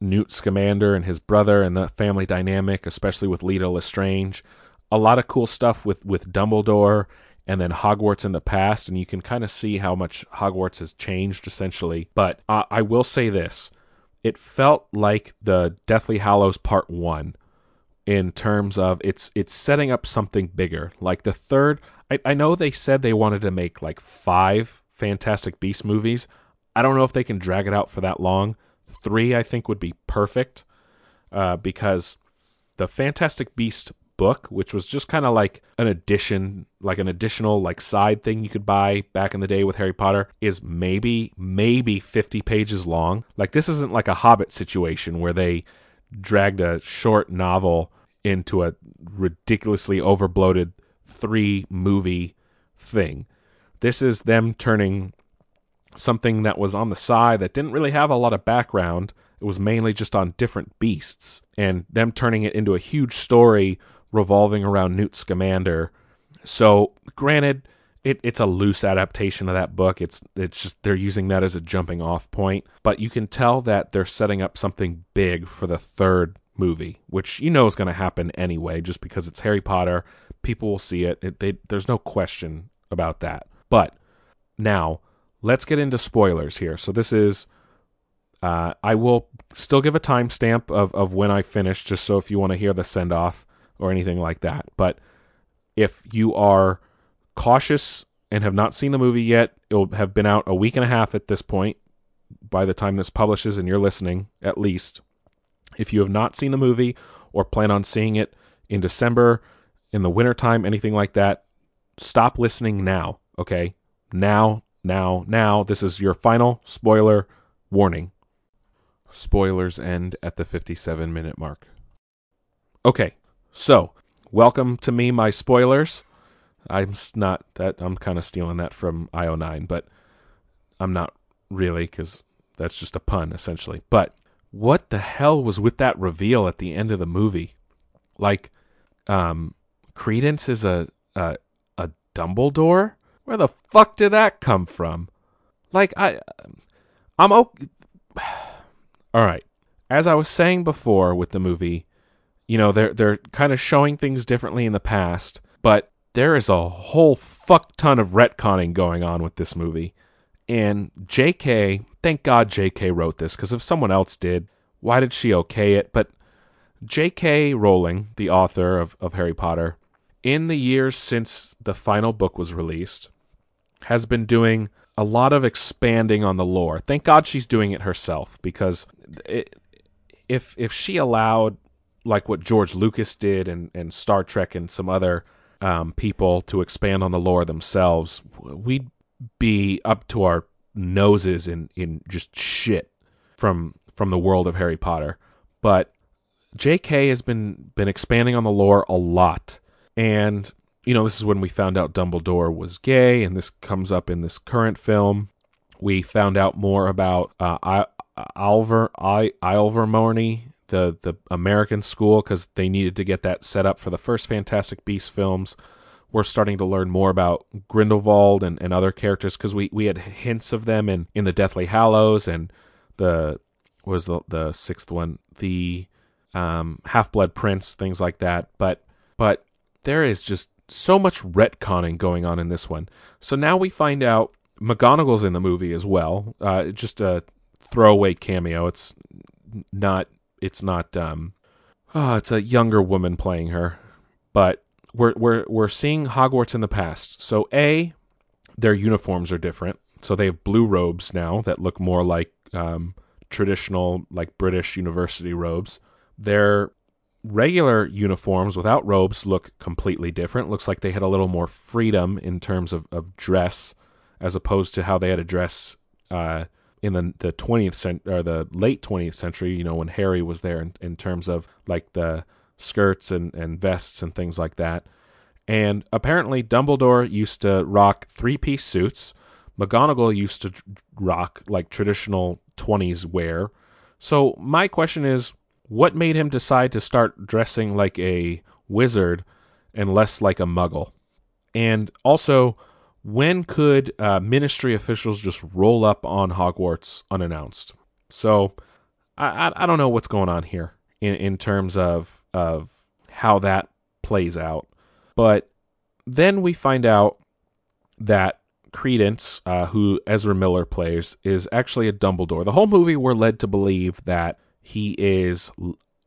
Newt Scamander and his brother and the family dynamic, especially with Leta Lestrange a lot of cool stuff with with Dumbledore and then Hogwarts in the past, and you can kind of see how much Hogwarts has changed essentially. But I will say this: it felt like the Deathly Hallows Part One in terms of it's it's setting up something bigger. Like the third, I, I know they said they wanted to make like five Fantastic Beast movies. I don't know if they can drag it out for that long. Three, I think, would be perfect uh, because the Fantastic Beast book, which was just kind of like an addition, like an additional like side thing you could buy back in the day with Harry Potter, is maybe maybe 50 pages long. Like this isn't like a Hobbit situation where they dragged a short novel into a ridiculously overbloated three movie thing. This is them turning something that was on the side that didn't really have a lot of background. It was mainly just on different beasts, and them turning it into a huge story revolving around Newt Scamander. So, granted, it, it's a loose adaptation of that book. It's it's just they're using that as a jumping off point, but you can tell that they're setting up something big for the third movie, which you know is going to happen anyway, just because it's Harry Potter. People will see it. it they, there's no question about that. But now let's get into spoilers here. So this is. Uh, I will still give a timestamp of, of when I finish, just so if you want to hear the send off or anything like that. But if you are cautious and have not seen the movie yet, it'll have been out a week and a half at this point by the time this publishes and you're listening, at least. If you have not seen the movie or plan on seeing it in December, in the wintertime, anything like that, stop listening now, okay? Now, now, now. This is your final spoiler warning. Spoilers end at the 57 minute mark. Okay, so welcome to me, my spoilers. I'm not that, I'm kind of stealing that from IO9, but I'm not really because that's just a pun essentially. But what the hell was with that reveal at the end of the movie? Like, um, Credence is a a, a Dumbledore. Where the fuck did that come from? Like I, I'm okay. All right. As I was saying before with the movie, you know they're they're kind of showing things differently in the past, but there is a whole fuck ton of retconning going on with this movie. And J.K. Thank God J.K. wrote this because if someone else did, why did she okay it? But J.K. Rowling, the author of, of Harry Potter, in the years since the final book was released, has been doing a lot of expanding on the lore. Thank God she's doing it herself because it, if if she allowed like what George Lucas did and, and Star Trek and some other um, people to expand on the lore themselves, we'd be up to our noses in, in just shit from from the world of Harry Potter. But J.K. has been been expanding on the lore a lot, and you know this is when we found out Dumbledore was gay, and this comes up in this current film. We found out more about uh, I, Alver I Ilvermorny, the the American school, because they needed to get that set up for the first Fantastic Beasts films. We're starting to learn more about Grindelwald and, and other characters because we, we had hints of them in, in the Deathly Hallows and the was the the sixth one the um, Half Blood Prince things like that. But but there is just so much retconning going on in this one. So now we find out McGonagall's in the movie as well. Uh, just a throwaway cameo. It's not. It's not. Um, oh, it's a younger woman playing her, but we're we're we're seeing Hogwarts in the past. So a, their uniforms are different. So they have blue robes now that look more like um, traditional, like British university robes. Their regular uniforms without robes look completely different. Looks like they had a little more freedom in terms of, of dress as opposed to how they had to dress uh, in the the 20th century or the late 20th century, you know, when Harry was there in, in terms of like the skirts and, and vests and things like that. And apparently Dumbledore used to rock three-piece suits. McGonagall used to rock like traditional 20s wear. So my question is what made him decide to start dressing like a wizard and less like a muggle? And also, when could uh, ministry officials just roll up on Hogwarts unannounced? So, I, I, I don't know what's going on here in, in terms of of how that plays out. But then we find out that Credence, uh, who Ezra Miller plays, is actually a Dumbledore. The whole movie, we're led to believe that he is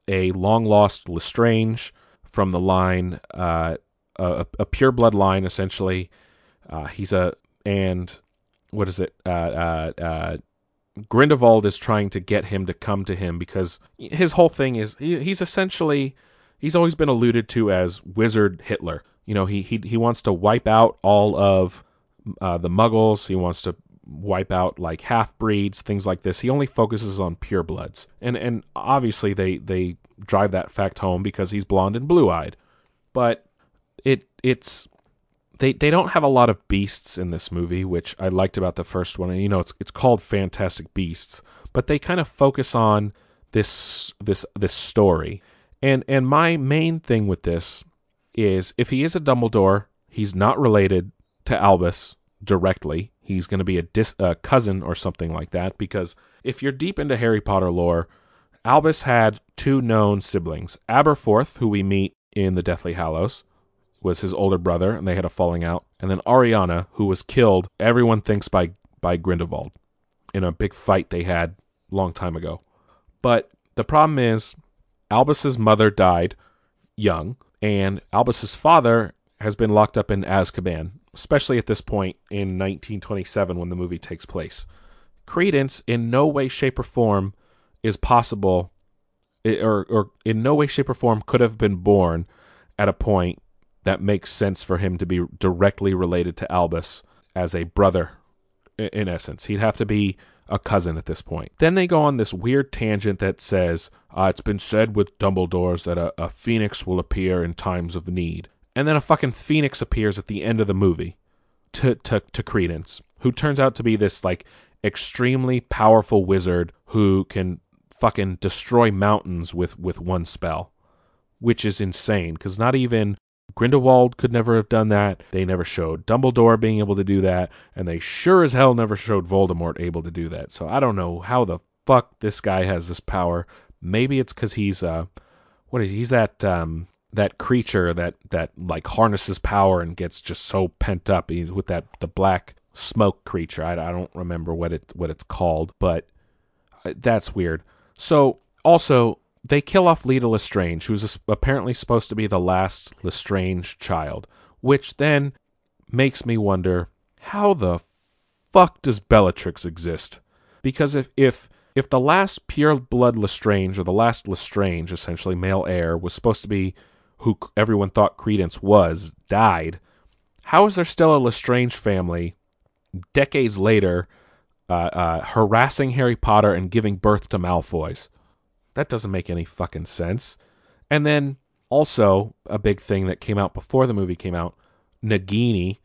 a long lost Lestrange from the line, uh, a, a pure blood line, essentially. Uh, he's a and what is it? Uh, uh, uh, Grindelwald is trying to get him to come to him because his whole thing is he, he's essentially he's always been alluded to as Wizard Hitler. You know, he he he wants to wipe out all of uh, the Muggles. He wants to wipe out like half breeds, things like this. He only focuses on purebloods, and and obviously they they drive that fact home because he's blonde and blue eyed. But it it's they they don't have a lot of beasts in this movie, which I liked about the first one. And you know, it's it's called Fantastic Beasts, but they kind of focus on this this this story. And and my main thing with this is if he is a Dumbledore, he's not related to Albus directly. He's going to be a, dis, a cousin or something like that because if you're deep into Harry Potter lore, Albus had two known siblings. Aberforth, who we meet in the Deathly Hallows, was his older brother, and they had a falling out. And then Ariana, who was killed, everyone thinks by by Grindelwald in a big fight they had long time ago. But the problem is, Albus's mother died young, and Albus's father has been locked up in Azkaban, especially at this point in 1927 when the movie takes place. Credence, in no way, shape, or form, is possible, eh, or, or in no way, shape, or form could have been born at a point that makes sense for him to be directly related to Albus as a brother, in essence. He'd have to be a cousin at this point. Then they go on this weird tangent that says uh, it's been said with Dumbledore's that a, a phoenix will appear in times of need. And then a fucking phoenix appears at the end of the movie to, to, to Credence, who turns out to be this like extremely powerful wizard who can fucking destroy mountains with, with one spell, which is insane because not even Grindelwald could never have done that. They never showed Dumbledore being able to do that, and they sure as hell never showed Voldemort able to do that. So I don't know how the fuck this guy has this power. Maybe it's because he's uh, what is he's that um that creature that that like harnesses power and gets just so pent up. He's with that the black smoke creature. I, I don't remember what it what it's called, but uh, that's weird. So also they kill off Leta Lestrange, who's apparently supposed to be the last Lestrange child, which then makes me wonder how the fuck does Bellatrix exist? Because if if if the last pure blood Lestrange or the last Lestrange, essentially male heir, was supposed to be who everyone thought Credence was, died, how is there still a Lestrange family decades later uh, uh, harassing Harry Potter and giving birth to Malfoys? That doesn't make any fucking sense. And then also a big thing that came out before the movie came out, Nagini,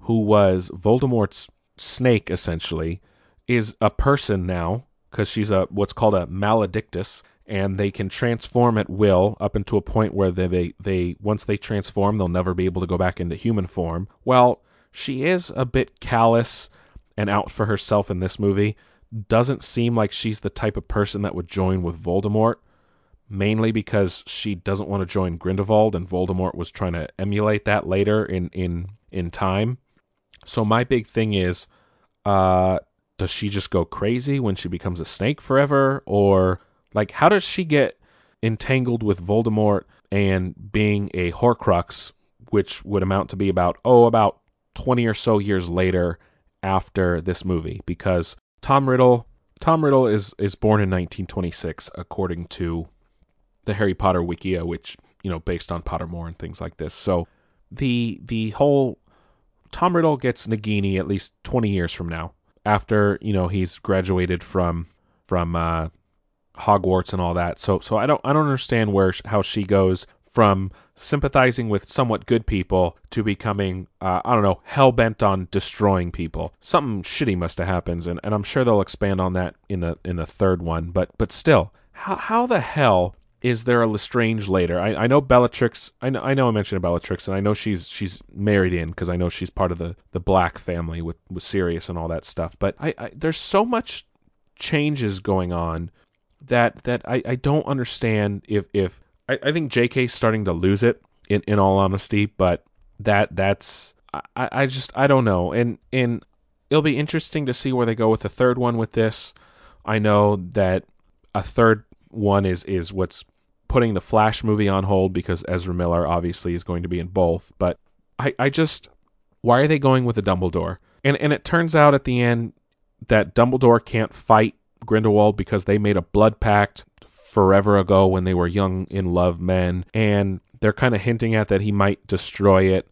who was Voldemort's snake essentially, is a person now because she's a what's called a maledictus and they can transform at will up into a point where they, they they once they transform they'll never be able to go back into human form. Well, she is a bit callous and out for herself in this movie doesn't seem like she's the type of person that would join with Voldemort, mainly because she doesn't want to join Grindelwald, and Voldemort was trying to emulate that later in in in time. So my big thing is, uh, does she just go crazy when she becomes a snake forever, or like how does she get entangled with Voldemort and being a Horcrux, which would amount to be about oh about twenty or so years later after this movie because Tom Riddle. Tom Riddle is is born in 1926, according to the Harry Potter Wikia, which you know based on Pottermore and things like this. So the the whole Tom Riddle gets Nagini at least 20 years from now, after you know he's graduated from from uh, Hogwarts and all that. So so I don't I don't understand where how she goes from sympathizing with somewhat good people to becoming, uh, I don't know, hell bent on destroying people. Something shitty must have happened, and, and I'm sure they'll expand on that in the in the third one. But but still, how how the hell is there a Lestrange later? I, I know Bellatrix. I know I know I mentioned Bellatrix, and I know she's she's married in because I know she's part of the the Black family with with Sirius and all that stuff. But I, I there's so much changes going on that that I, I don't understand if if I, I think JK's starting to lose it in, in all honesty, but that that's I, I just I don't know. And and it'll be interesting to see where they go with the third one with this. I know that a third one is is what's putting the Flash movie on hold because Ezra Miller obviously is going to be in both. But I, I just why are they going with a Dumbledore? And and it turns out at the end that Dumbledore can't fight Grindelwald because they made a blood pact forever ago when they were young in love men, and they're kind of hinting at that he might destroy it,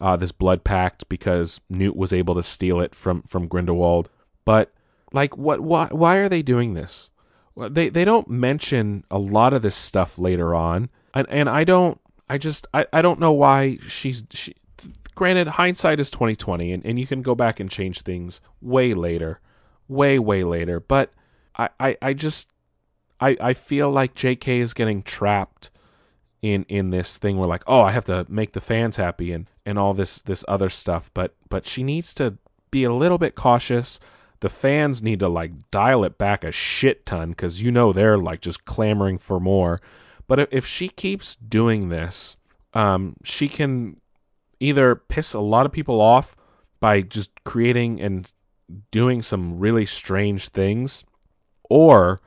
uh, this blood pact, because Newt was able to steal it from from Grindelwald. But like, what? Why? Why are they doing this? They they don't mention a lot of this stuff later on, and and I don't. I just I, I don't know why she's she. Granted, hindsight is twenty twenty, and, and you can go back and change things way later, way way later. But I I, I just I I feel like J.K. is getting trapped in in this thing where like oh I have to make the fans happy and and all this this other stuff. But but she needs to be a little bit cautious the fans need to like dial it back a shit ton because you know they're like just clamoring for more. But if, if she keeps doing this, um, she can either piss a lot of people off by just creating and doing some really strange things, or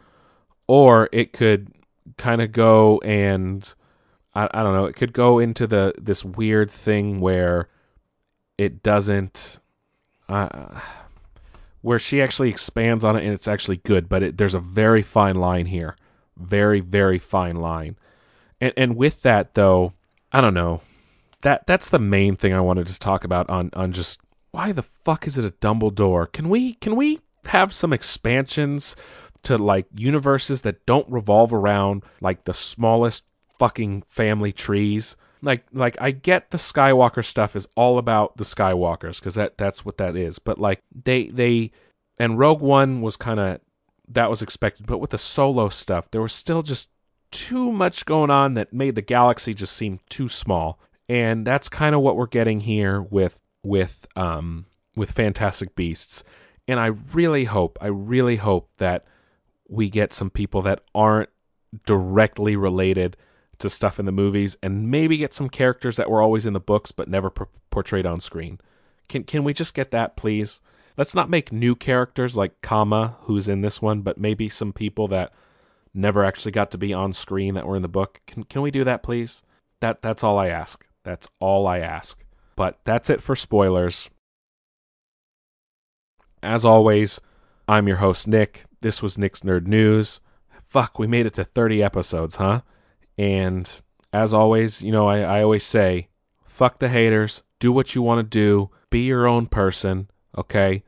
or it could kind of go and I, I don't know, it could go into the this weird thing where it doesn't. Uh, where she actually expands on it and it's actually good, but it, there's a very fine line here. Very, very fine line. And and with that though, I don't know. That that's the main thing I wanted to talk about on on just why the fuck is it a Dumbledore? Can we can we have some expansions to like universes that don't revolve around like the smallest fucking family trees? like like I get the Skywalker stuff is all about the Skywalkers because that that's what that is. But like they they and Rogue One was kind of that was expected, but with the Solo stuff, there was still just too much going on that made the galaxy just seem too small. And that's kind of what we're getting here with with um with Fantastic Beasts. And I really hope, I really hope that we get some people that aren't directly related to stuff in the movies and maybe get some characters that were always in the books but never p- portrayed on screen. Can can we just get that please? Let's not make new characters like Kama who's in this one, but maybe some people that never actually got to be on screen that were in the book. Can can we do that please? That that's all I ask. That's all I ask. But that's it for spoilers. As always, I'm your host Nick. This was Nick's Nerd News. Fuck, we made it to 30 episodes, huh? And as always, you know, I, I always say, fuck the haters, do what you want to do, be your own person, okay?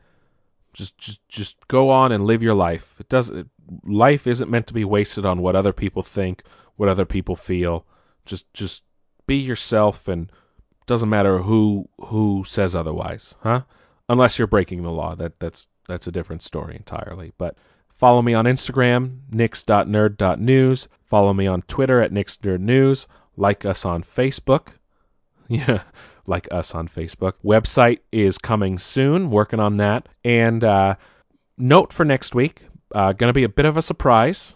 Just just just go on and live your life. It doesn't life isn't meant to be wasted on what other people think, what other people feel. Just just be yourself and doesn't matter who who says otherwise, huh? Unless you're breaking the law. That that's that's a different story entirely. But Follow me on Instagram, nix.nerd.news. Follow me on Twitter at nixnerdnews. Like us on Facebook. Yeah, like us on Facebook. Website is coming soon. Working on that. And uh, note for next week, uh, going to be a bit of a surprise.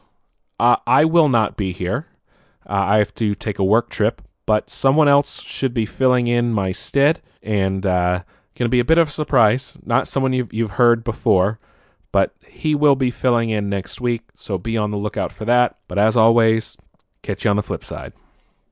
Uh, I will not be here. Uh, I have to take a work trip, but someone else should be filling in my stead, and uh, going to be a bit of a surprise. Not someone you've you've heard before, but he will be filling in next week, so be on the lookout for that. But as always, catch you on the flip side.